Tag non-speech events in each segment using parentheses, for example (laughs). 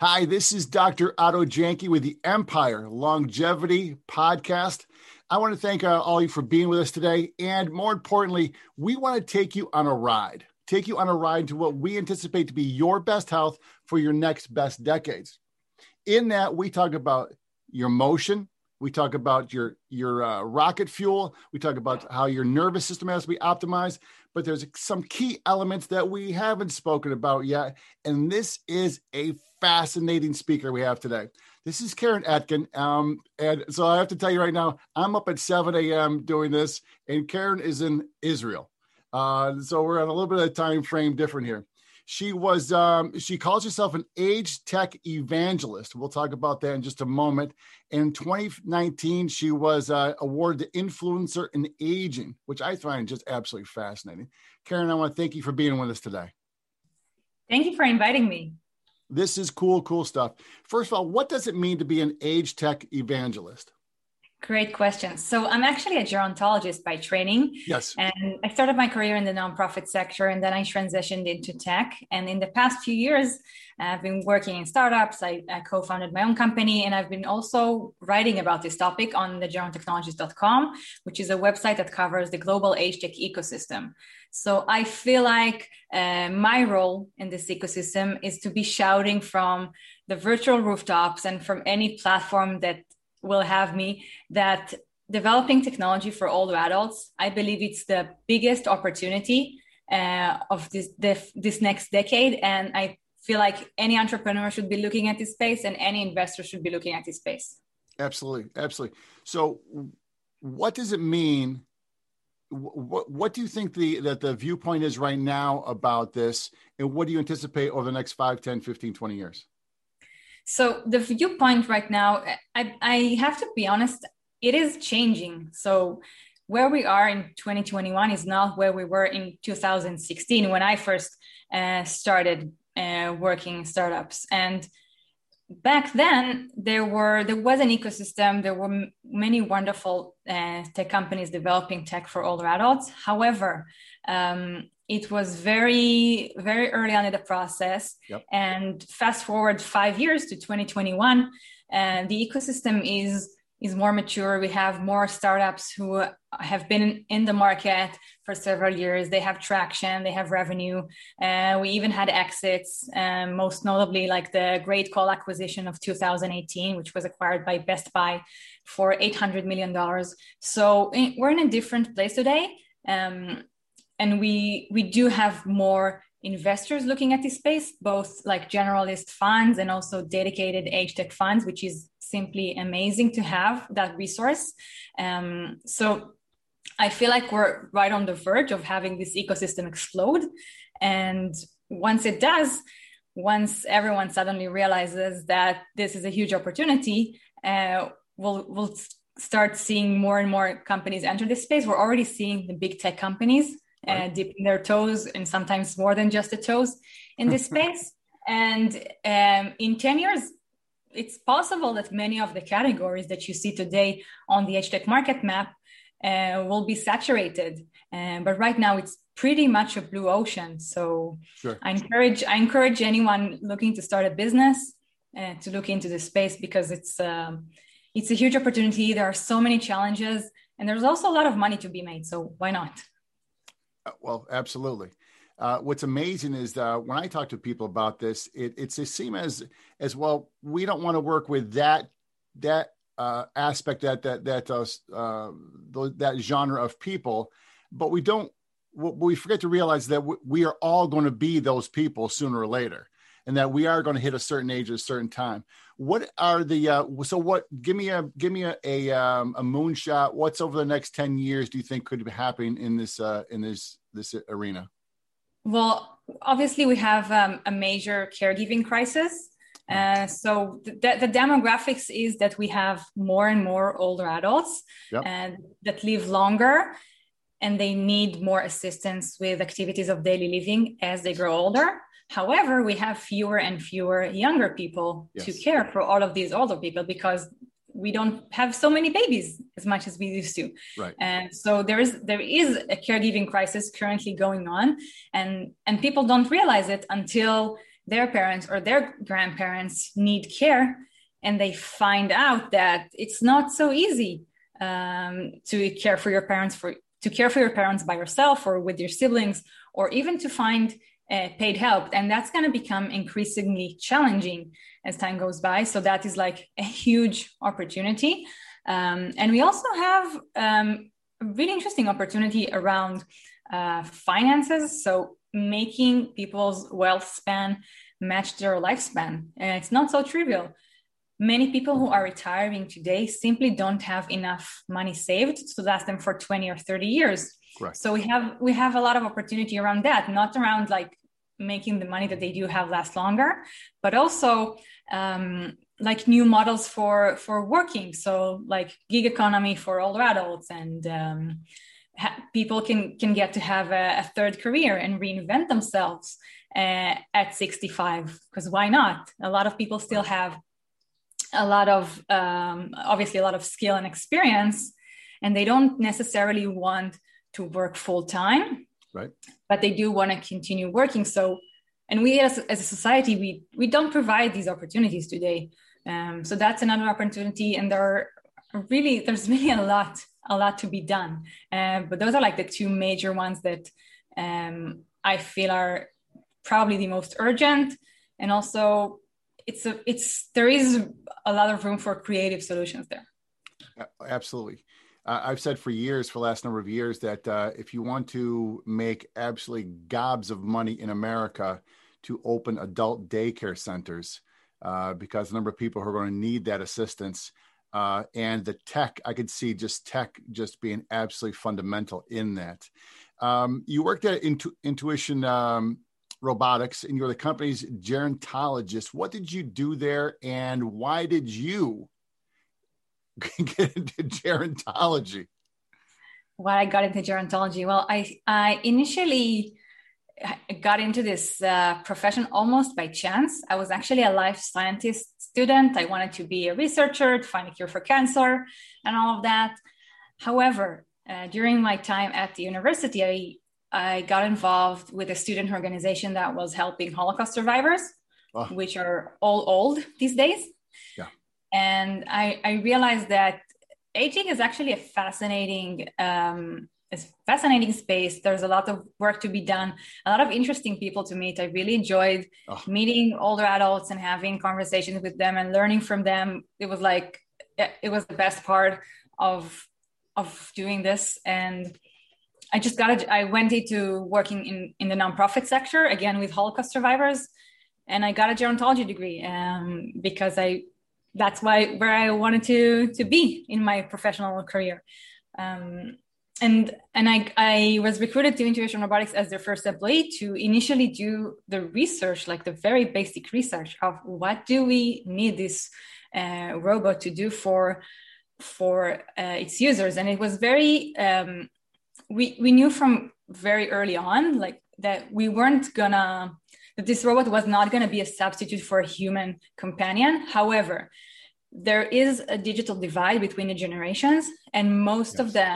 Hi, this is Dr. Otto Janke with the Empire Longevity Podcast. I want to thank uh, all of you for being with us today. And more importantly, we want to take you on a ride, take you on a ride to what we anticipate to be your best health for your next best decades. In that, we talk about your motion, we talk about your your uh, rocket fuel. We talk about how your nervous system has to be optimized. But there's some key elements that we haven't spoken about yet, and this is a fascinating speaker we have today. This is Karen Etkin. Um, and so I have to tell you right now, I'm up at 7 a.m. doing this, and Karen is in Israel. Uh, so we're on a little bit of a time frame different here. She was um, she calls herself an age tech evangelist. We'll talk about that in just a moment. In 2019, she was uh, awarded the influencer in aging, which I find just absolutely fascinating. Karen, I want to thank you for being with us today. Thank you for inviting me. This is cool, cool stuff. First of all, what does it mean to be an age tech evangelist? Great question. So I'm actually a gerontologist by training. Yes. And I started my career in the nonprofit sector and then I transitioned into tech. And in the past few years, I've been working in startups. I, I co-founded my own company and I've been also writing about this topic on the gerontechnologist.com, which is a website that covers the global age tech ecosystem. So I feel like uh, my role in this ecosystem is to be shouting from the virtual rooftops and from any platform that will have me that developing technology for older adults, I believe it's the biggest opportunity uh, of this, this, this next decade, and I feel like any entrepreneur should be looking at this space, and any investor should be looking at this space. Absolutely, absolutely. So, what does it mean? What, what do you think the that the viewpoint is right now about this and what do you anticipate over the next 5 10 15 20 years so the viewpoint right now, I, I have to be honest, it is changing. So where we are in 2021 is not where we were in 2016 when I first uh, started uh, working startups. And back then, there were there was an ecosystem. There were m- many wonderful uh, tech companies developing tech for older adults. However, um, it was very very early on in the process. Yep. and fast forward five years to 2021 and the ecosystem is is more mature. We have more startups who have been in the market for several years. They have traction they have revenue uh, we even had exits um, most notably like the GreatCall acquisition of 2018 which was acquired by best buy for 800 million dollars. So eh, we're in a different place today. Um, and we we do have more investors looking at this space both like generalist funds and also dedicated age tech funds which is simply amazing to have that resource. Um, so i feel like we're right on the verge of having this ecosystem explode. And once it does once everyone suddenly realizes that this is a huge opportunity uh, we'll we'll start seeing more and more companies enter this space. We're already seeing the big tech companies right. uh, dipping their toes and sometimes more than just the toes in this (laughs) space. And um, in 10 years, it's possible that many of the categories that you see today on the tech market map uh, will be saturated. Uh, but right now, it's pretty much a blue ocean. So sure. I encourage I encourage anyone looking to start a business uh, to look into this space because it's um, it's a huge opportunity. There are so many challenges, and there's also a lot of money to be made. So why not? Uh, well, absolutely. Uh, what's amazing is uh, when I talk to people about this, it, it's it seems as as well. We don't want to work with that that uh, aspect that that that uh, uh that genre of people, but we don't. We forget to realize that we are all going to be those people sooner or later, and that we are going to hit a certain age at a certain time. What are the uh, so what? Give me a give me a a, um, a moonshot. What's over the next ten years? Do you think could be happening in this uh, in this this arena? Well, obviously we have um, a major caregiving crisis. Uh, so the, the, demographics is that we have more and more older adults yep. and that live longer and they need more assistance with activities of daily living as they grow older However, we have fewer and fewer younger people yes. to care for all of these older people because we don't have so many babies as much as we used to. Right. And so there is there is a caregiving crisis currently going on, and and people don't realize it until their parents or their grandparents need care and they find out that it's not so easy um, to care for your parents for to care for your parents by yourself or with your siblings or even to find uh, paid help. And that's going to become increasingly challenging as time goes by. So that is like a huge opportunity. Um, and we also have um, a really interesting opportunity around uh, finances. So making people's wealth span match their lifespan. And it's not so trivial. Many people who are retiring today simply don't have enough money saved to last them for 20 or 30 years. Correct. so we have we have a lot of opportunity around that not around like making the money that they do have last longer but also um, like new models for for working. So like gig economy for older adults and um, ha- people can can get to have a, a third career and reinvent themselves uh, at 65 because why not? A lot of people still have a lot of um, obviously a lot of skill and experience and they don't necessarily want to work full time right? But they do want to continue working. So and we as, as a society we we don't provide these opportunities today. Um, so that's another opportunity and there are really there's (laughs) really a lot a lot to be done. Uh, but those are like the two major ones that um, i feel are probably the most urgent. And also it's a it's there is a lot of room for creative solutions there. Absolutely i've said for years for last number of years that uh, if you want to make absolutely gobs of money in america to open adult daycare centers uh, because the number of people who are going to need that assistance uh, and the tech i could see just tech just being absolutely fundamental in that um, you worked at Intu- intuition um, Robotics and you're the company's gerontologist. What did you do there and why did you (laughs) get into gerontology? Why I got into gerontology? Well, I, I initially got into this uh, profession almost by chance. I was actually a life scientist student. I wanted to be a researcher to find a cure for cancer and all of that. However, uh, during my time at the university, I I got involved with a student organization that was helping Holocaust survivors, oh. which are all old these days. Yeah. And I, I realized that aging is actually a fascinating um, it's fascinating space. There's a lot of work to be done, a lot of interesting people to meet. I really enjoyed oh. meeting older adults and having conversations with them and learning from them. It was like it was the best part of of doing this. And I just got a, I went into working in, in the nonprofit sector again with Holocaust survivors, and I got a gerontology degree um, because I that's why where I wanted to to be in my professional career. Um, and and I, I was recruited to Intuition Robotics as their first employee to initially do the research, like the very basic research of what do we need this uh, robot to do for for uh, its users, and it was very um, we we knew from very early on like that we weren't gonna that this robot was not gonna be a substitute for a human companion. However, there is a digital divide between the generations, and most yes. of the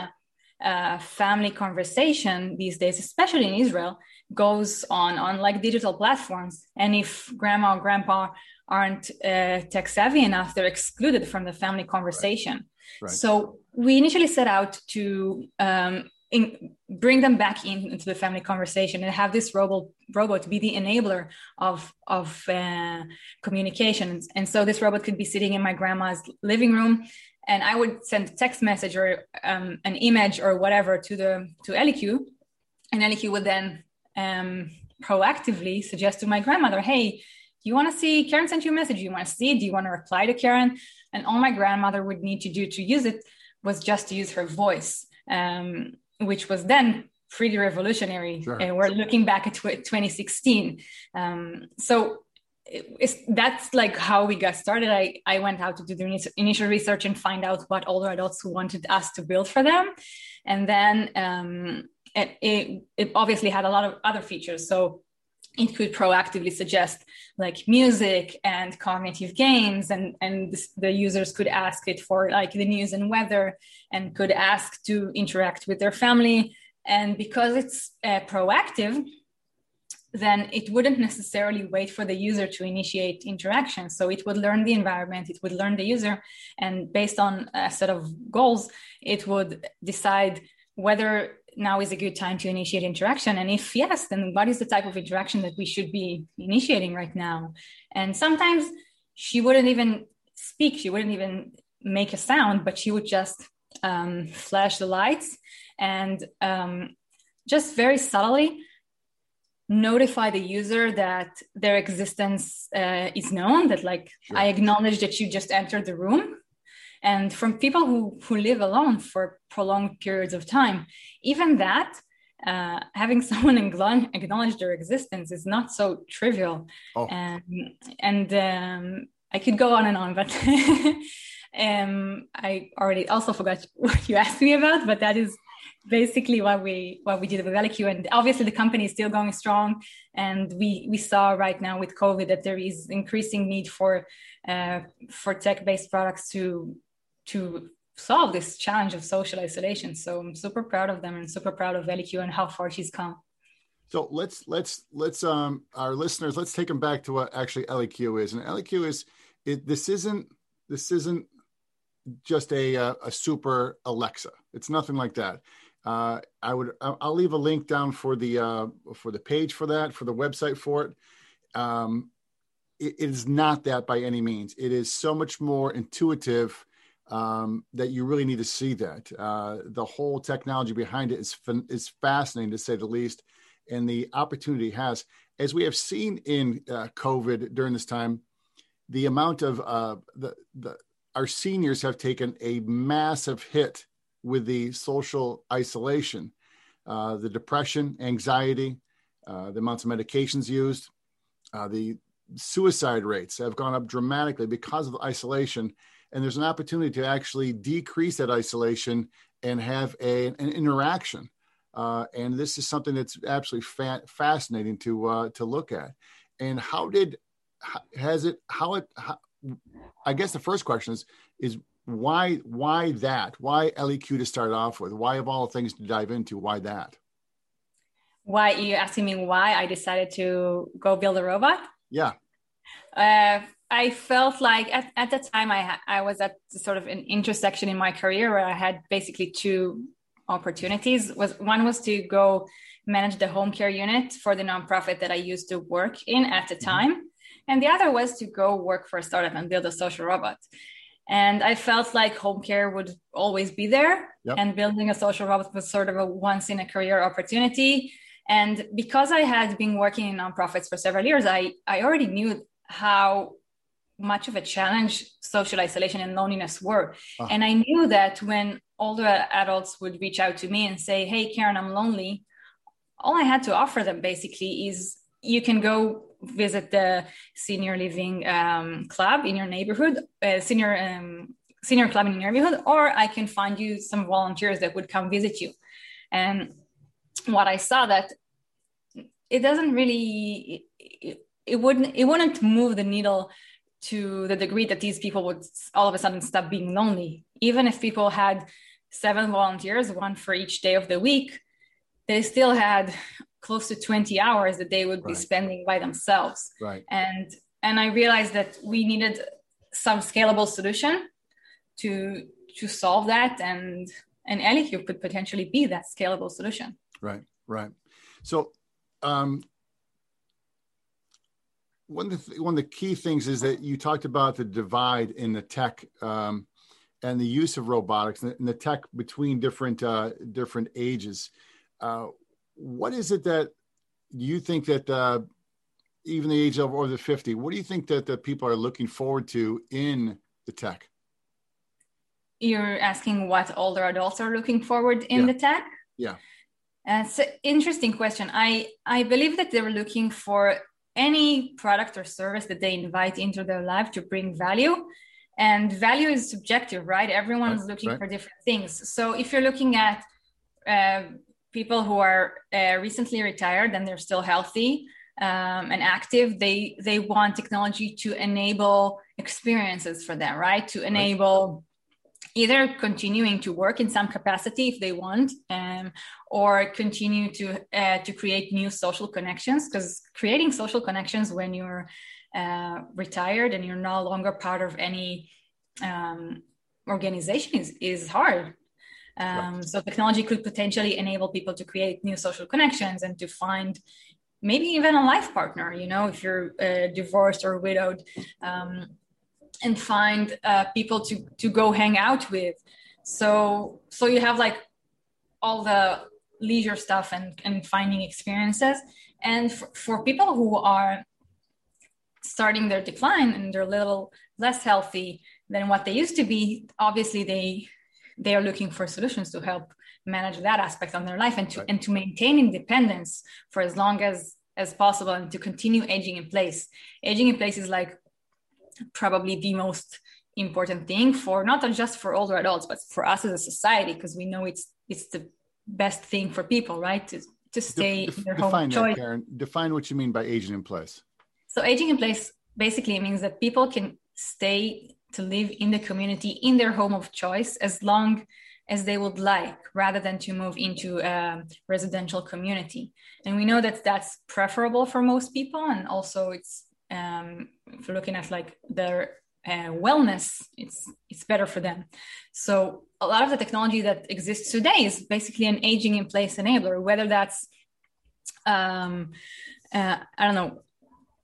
uh, family conversation these days, especially in Israel, goes on on like digital platforms. And if grandma or grandpa aren't uh, tech savvy enough, they're excluded from the family conversation. Right. Right. So we initially set out to um, in, bring them back in, into the family conversation and have this robot robot be the enabler of of uh. And so this robot could be sitting in my grandma's living room, and I would send a text message or um, an image or whatever to the to ElliQ, and ElliQ would then um, proactively suggest to my grandmother, "Hey, do you want to see Karen sent you a message? Do you want to see? Do you want to reply to Karen?" And all my grandmother would need to do to use it was just to use her voice. Um, which was then pretty revolutionary. Sure. And we're looking back at 2016. Um, so that's like how we got started. I, I went out to do the initial research and find out what older adults wanted us to build for them. And then um, it, it, it obviously had a lot of other features. So it could proactively suggest like music and cognitive games and and the users could ask it for like the news and weather and could ask to interact with their family and because it's uh, proactive then it wouldn't necessarily wait for the user to initiate interaction. So it would learn the environment, it would learn the user, and based on a set of goals, it would decide whether now is a good time to initiate interaction. And if yes, then what is the type of interaction that we should be initiating right now? And sometimes she wouldn't even speak, she wouldn't even make a sound, but she would just um, flash the lights and um, just very subtly notify the user that their existence uh, is known that like i acknowledge that you just entered the room and from people who who live alone for prolonged periods of time even that uh, having (laughs) someone acknowledge their existence is not so trivial oh. and and um, i could go on and on but (laughs) um, i already also forgot (laughs) what you asked me about but that is basically what we what we did with ElliQ. And obviously the company is still going strong. And we we saw right now with COVID that there is increasing need for uh, for tech-based products to to solve this challenge of social isolation. So I'm super proud of them and super proud of ElliQ and how far she's come. So let's let's let's um our listeners let's take them back to what actually ElliQ is. And ElliQ is it this isn't this isn't just a a, a super Alexa. It's nothing like that. Uh, I would I'll leave a link down for the uh, for the page for that for the website for it. Um, it, it is not that by any means. It is so much more intuitive um, that you really need to see that. Uh, the whole technology behind it is is fascinating to say the least, and the opportunity has, as we have seen in uh, COVID during this time, the amount of uh, the the our seniors have taken a massive hit with the social isolation, uh, the depression, anxiety, uh, the amounts of medications used, uh, the suicide rates have gone up dramatically because of the isolation. And there's an opportunity to actually decrease that isolation and have a, an interaction. Uh, and this is something that's absolutely fa- fascinating to uh, to look at. And how did has it how it how, I guess the first question is is why why that? Why ElliQ to start off with? Why of all the things to dive into? Why that? Why you asking me why I decided to go build a robot? Yeah. Uh, I felt like at, at the time I I was at sort of an intersection in my career where I had basically two opportunities. Was one was to go manage the home care unit for the nonprofit that I used to work in at the mm-hmm. time, and the other was to go work for a startup and build a social robot and i felt like home care would always be there yep. and building a social robot was sort of a once in a career opportunity and because i had been working in nonprofits for several years i i already knew how much of a challenge social isolation and loneliness were uh-huh. and i knew that when older adults would reach out to me and say hey karen i'm lonely all i had to offer them basically is you can go visit the senior living um, club in your neighborhood, uh, senior um, senior club in your neighborhood, or I can find you some volunteers that would come visit you. And what I saw that it doesn't really it, wouldn't it wouldn't move the needle to the degree that these people would all of a sudden stop being lonely. Even if people had seven volunteers, one for each day of the week, they still had close to 20 hours that they would right. be spending by themselves. Right. And and i realized that we needed some scalable solution to to solve that. And and ElliQ could potentially be that scalable solution. Right right. So um one of the one of the key things is that you talked about the divide in the tech um, and the use of robotics and the tech between different uh, different ages. Uh, what is it that you think that uh, even the age of over the 50 what do you think that the people are looking forward to in the tech you're asking what older adults are looking forward in yeah. the tech yeah uh, it's an interesting question i i believe that they're looking for any product or service that they invite into their life to bring value. And value is subjective right? Everyone's right, looking right. for different things. So if you're looking at uh, people who are uh, recently retired and they're still healthy um, and active they they want technology to enable experiences for them right? To enable either continuing to work in some capacity if they want um, or continue to uh, to create new social connections because creating social connections when you're uh, retired and you're no longer part of any um, organization is, is hard um, right. so technology could potentially enable people to create new social connections and to find maybe even a life partner you know if you're uh, divorced or widowed um, and find uh, people to to go hang out with. So so you have like all the leisure stuff and and finding experiences. And for, for people who are starting their decline and they're a little less healthy than what they used to be obviously they they are looking for solutions to help manage that aspect of their life and to right. and to maintain independence for as long as as possible and to continue aging in place. Aging in place is like probably the most important thing for not just for older adults but for us as a society because we know it's it's the best thing for people right to, to stay De- in their define home that, choice. Karen. define what you mean by aging in place so aging in place basically means that people can stay to live in the community in their home of choice as long as they would like rather than to move into a residential community and we know that that's preferable for most people and also it's um, if you're looking at like their uh, wellness, it's it's better for them. So a lot of the technology that exists today is basically an aging in place enabler, whether that's um, uh, I don't know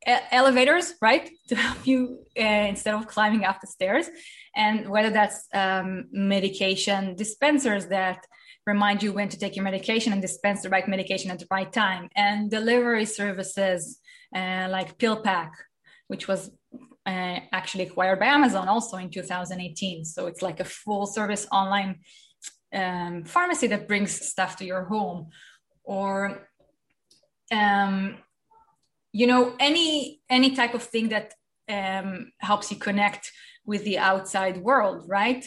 elevators, right, (laughs) to help you uh, instead of climbing up the stairs, and whether that's um, medication dispensers that remind you when to take your medication and dispense the right medication at the right time, and delivery services like PillPack, which was uh, actually acquired by Amazon also in 2018. So it's like a full service online um, pharmacy that brings stuff to your home, or um, you know any any type of thing that um, helps you connect with the outside world, right?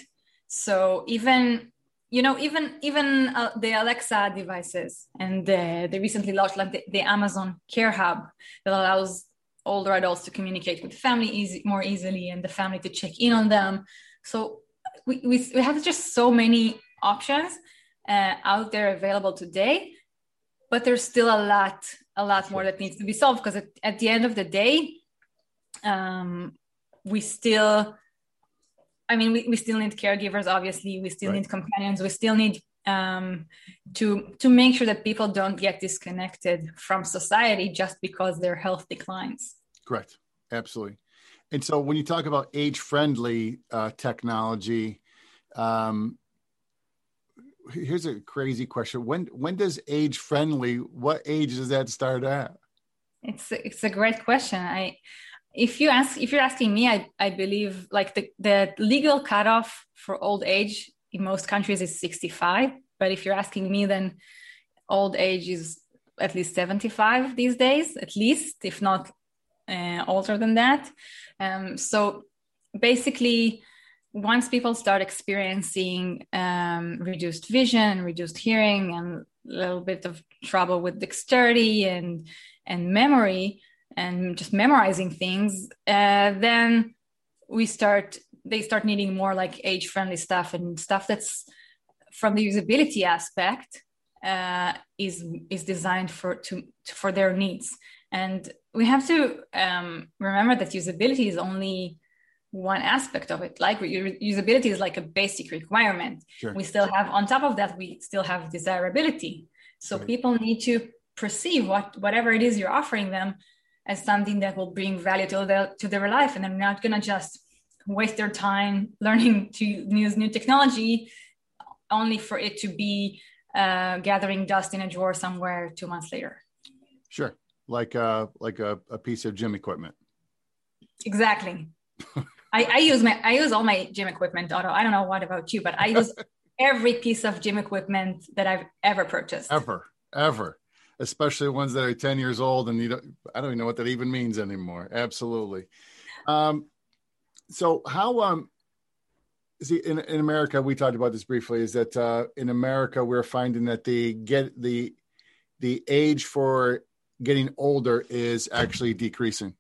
So even you know even even uh, the alexa devices and the, they recently launched like the, the, amazon care hub that allows older adults to communicate with family easy, more easily and the family to check in on them. So we, we, we have just so many options uh, out there available today but there's still a lot a lot more that needs to be solved because at, at the end of the day um, we still I mean, we, we still need caregivers, obviously. We still right. need companions. We still need um, to to make sure that people don't get disconnected from society just because their health declines. Correct. Absolutely. And so, when you talk about age-friendly uh, technology, um, here's a crazy question: when when does age-friendly? What age does that start at? It's a, it's a great question. I if you ask if you're asking me i, I believe like the, the legal cutoff for old age in most countries is 65 but if you're asking me then old age is at least 75 these days at least if not uh, older than that. Um, so basically once people start experiencing um, reduced vision reduced hearing and a little bit of trouble with dexterity and and memory and just memorizing things, uh, then we start they start needing more like age friendly stuff and stuff that's from the usability aspect uh, is is designed for to, for their needs and we have to um, remember that usability is only one aspect of it like usability is like a basic requirement sure. we still have on top of that we still have desirability so right. people need to perceive what whatever it is you're offering them as something that will bring value to their to their life. And they're not going to just waste their time learning (laughs) to use new technology only for it to be uh, gathering dust in a drawer somewhere two months later. Sure. Like uh like a, a piece of gym equipment. Exactly. (laughs) I, I use my i use all my gym equipment Otto. i don't know what about you but i use (laughs) every piece of gym equipment that i've ever purchased. Ever. Ever especially ones that are 10 years old and you don't i don't even know what that even means anymore. Absolutely. Um so how um see in, in america we talked about this briefly is that uh in america we're finding that the get the the age for getting older is actually decreasing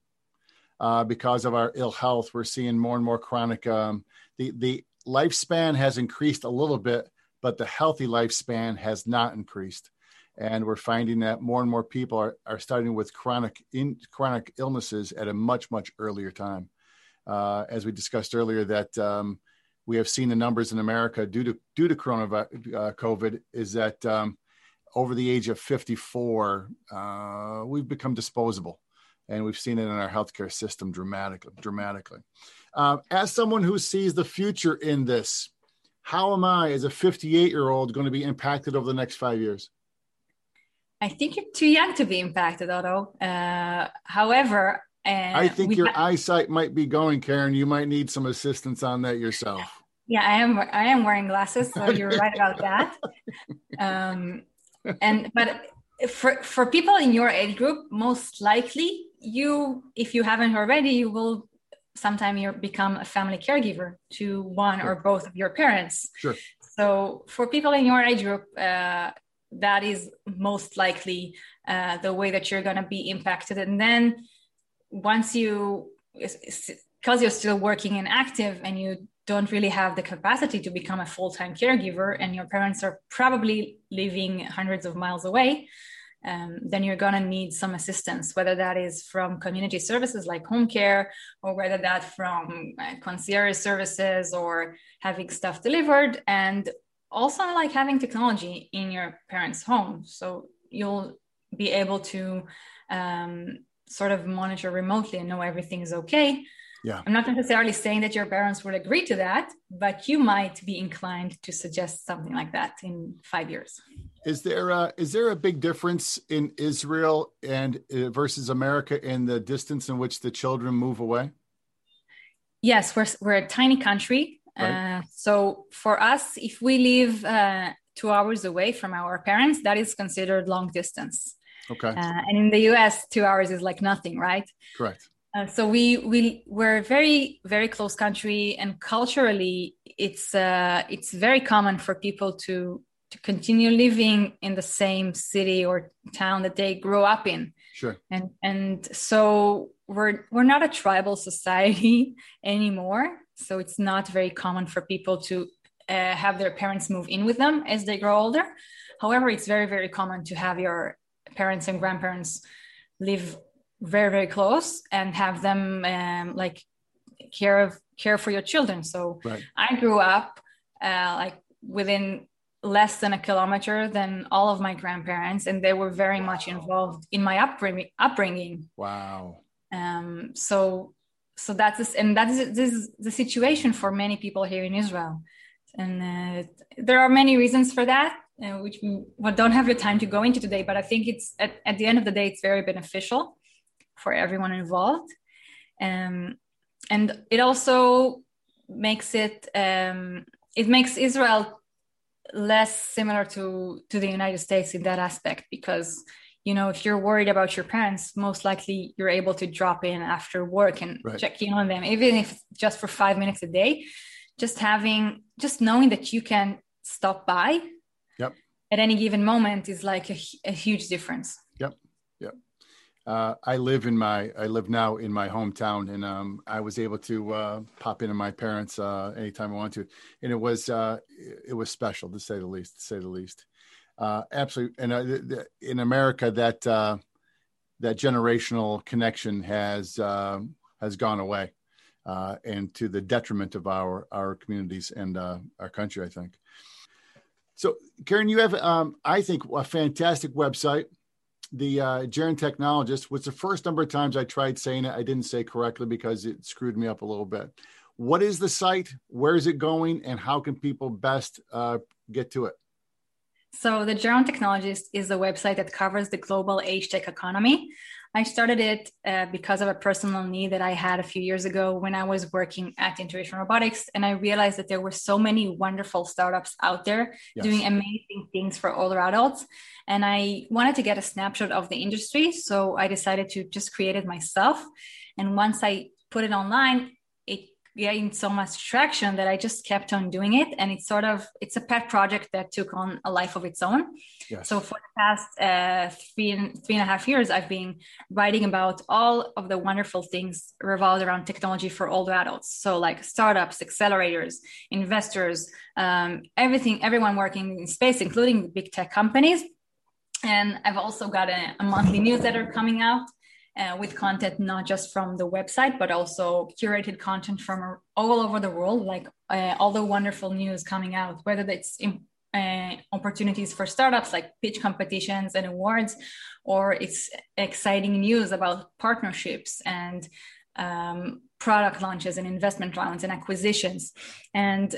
uh, because of our ill health. We're seeing more and more chronic um the the lifespan has increased a little bit, but the healthy lifespan has not increased. And we're finding that more and more people are, are starting with chronic in, chronic illnesses at a much, much earlier time. Uh, as we discussed earlier, that um, we have seen the numbers in America due to due to coronavirus, uh, COVID, is that um, over the age of 54, uh, we've become disposable, and we've seen it in our healthcare system dramatically. Dramatically. Uh, as someone who sees the future in this, how am I, as a 58 year old, going to be impacted over the next five years? I think you're too young to be impacted, Otto. Uh, however, uh, I think your ha- eyesight might be going, Karen. You might need some assistance on that yourself. Yeah, I am. I am wearing glasses, so you're right about (laughs) that. Um, and but for for people in your age group, most likely you, if you haven't already, you will sometime you become a family caregiver to one sure. or both of your parents. Sure. So for people in your age group, uh, that is most likely uh, the way that you're going to be impacted. And then once you, because you're still working and active and you don't really have the capacity to become a full-time caregiver and your parents are probably living hundreds of miles away, um, then you're going to need some assistance, whether that is from community services like home care, or whether that from uh, concierge services or having stuff delivered, and also like having technology in your parents' home. So you'll be able to um, sort of monitor remotely and know everything is okay. Yeah. I'm not necessarily saying that your parents would agree to that, but you might be inclined to suggest something like that in five years. Is there a, is there a big difference in Israel and uh, versus America in the distance in which the children move away? Yes, we're we're a tiny country, right. uh, so for us, if we live uh, two hours away from our parents, that is considered long distance. Okay. Uh, and in the U.S., two hours is like nothing, right? Correct. Uh, so we we we're very very close country, and culturally, it's uh, it's very common for people to to continue living in the same city or town that they grew up in. Sure. And and so we're we're not a tribal (laughs) society anymore. So it's not very common for people to uh, have their parents move in with them as they grow older. However, it's very very common to have your parents and grandparents live very very close and have them um, like care of care for your children. So right. I grew up uh, like within less than a kilometer than all of my grandparents, and they were very wow. much involved in my upbringing. Upbringing. Wow. Um. So, so that's this, and that is this is the situation for many people here in Israel, and uh, there are many reasons for that, uh, which we well, don't have the time to go into today. But I think it's at, at the end of the day, it's very beneficial for everyone involved, um, and it also makes it um, it makes Israel less similar to to the United States in that aspect because you know if you're worried about your parents most likely you're able to drop in after work and right. check in on them even if just for 5 minutes a day just having just knowing that you can stop by yep. at any given moment is like a, a huge difference Yep. Yep. uh, I live in my I live now in my hometown, and um, I was able to uh, pop into my parents uh, anytime I want to, and it was uh, it was special to say the least. To say the least, uh, absolutely. And uh, th- th- in America, that that generational connection has um, has gone away, and to the detriment of our our communities and our country, I think. So, Karen, you have um, I think a fantastic website the uh, Gerontechnologist was the first number of times I tried saying it. I didn't say correctly because it screwed me up a little bit. What is the site? Where is it going? And how can people best uh, get to it? So, the Gerontechnologist is a website that covers the global age tech economy. I started it uh, because of a personal need that I had a few years ago when I was working at Intuition Robotics. And I realized that there were so many wonderful startups out there yes. doing amazing things for older adults. And I wanted to get a snapshot of the industry. So I decided to just create it myself. And once I put it online, gained so much traction that I just kept on doing it. And it's sort of it's a pet project that took on a life of its own. Yes. So for the past uh, three three and a half years, I've been writing about all of the wonderful things revolved around technology for older adults. So like startups, accelerators, investors, um, everything, everyone working in space, including big tech companies. And I've also got a, a monthly newsletter coming out uh, with content not just from the website, but also curated content from all over the world, like uh, all the wonderful news coming out, whether it's in, uh, opportunities for startups like pitch competitions and awards, or it's exciting news about partnerships and um, product launches and investment rounds and acquisitions. And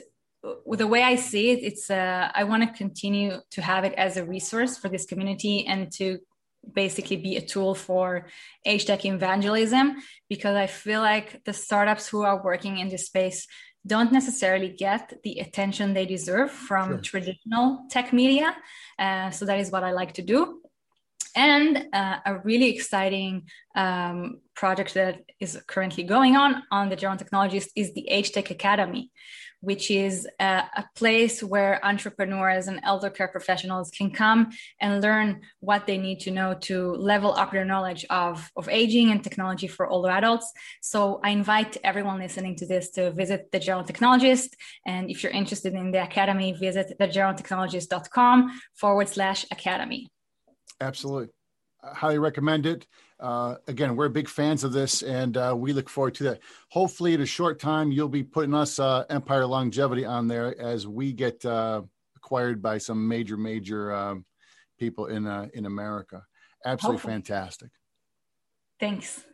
the way I see it, it's uh, I want to continue to have it as a resource for this community and to basically be a tool for age tech evangelism because I feel like the startups who are working in this space don't necessarily get the attention they deserve from sure. traditional tech media. Uh, so that is what I like to do. And uh, a really exciting um, project that is currently going on on the Gerontechnologist is the Age Tech Academy which is a, a, place where entrepreneurs and elder care professionals can come and learn what they need to know to level up their knowledge of, of aging and technology for older adults. So I invite everyone listening to this to visit the Gerontechnologist. And if you're interested in the academy, visit thegerontechnologist.com forward slash academy. Absolutely. I highly recommend it uh, again, we're big fans of this, and uh, we look forward to that. Hopefully, in a short time, you'll be putting us uh, Empire Longevity on there as we get uh, acquired by some major, major um, people in uh, in America. Absolutely Hopefully. fantastic. Thanks.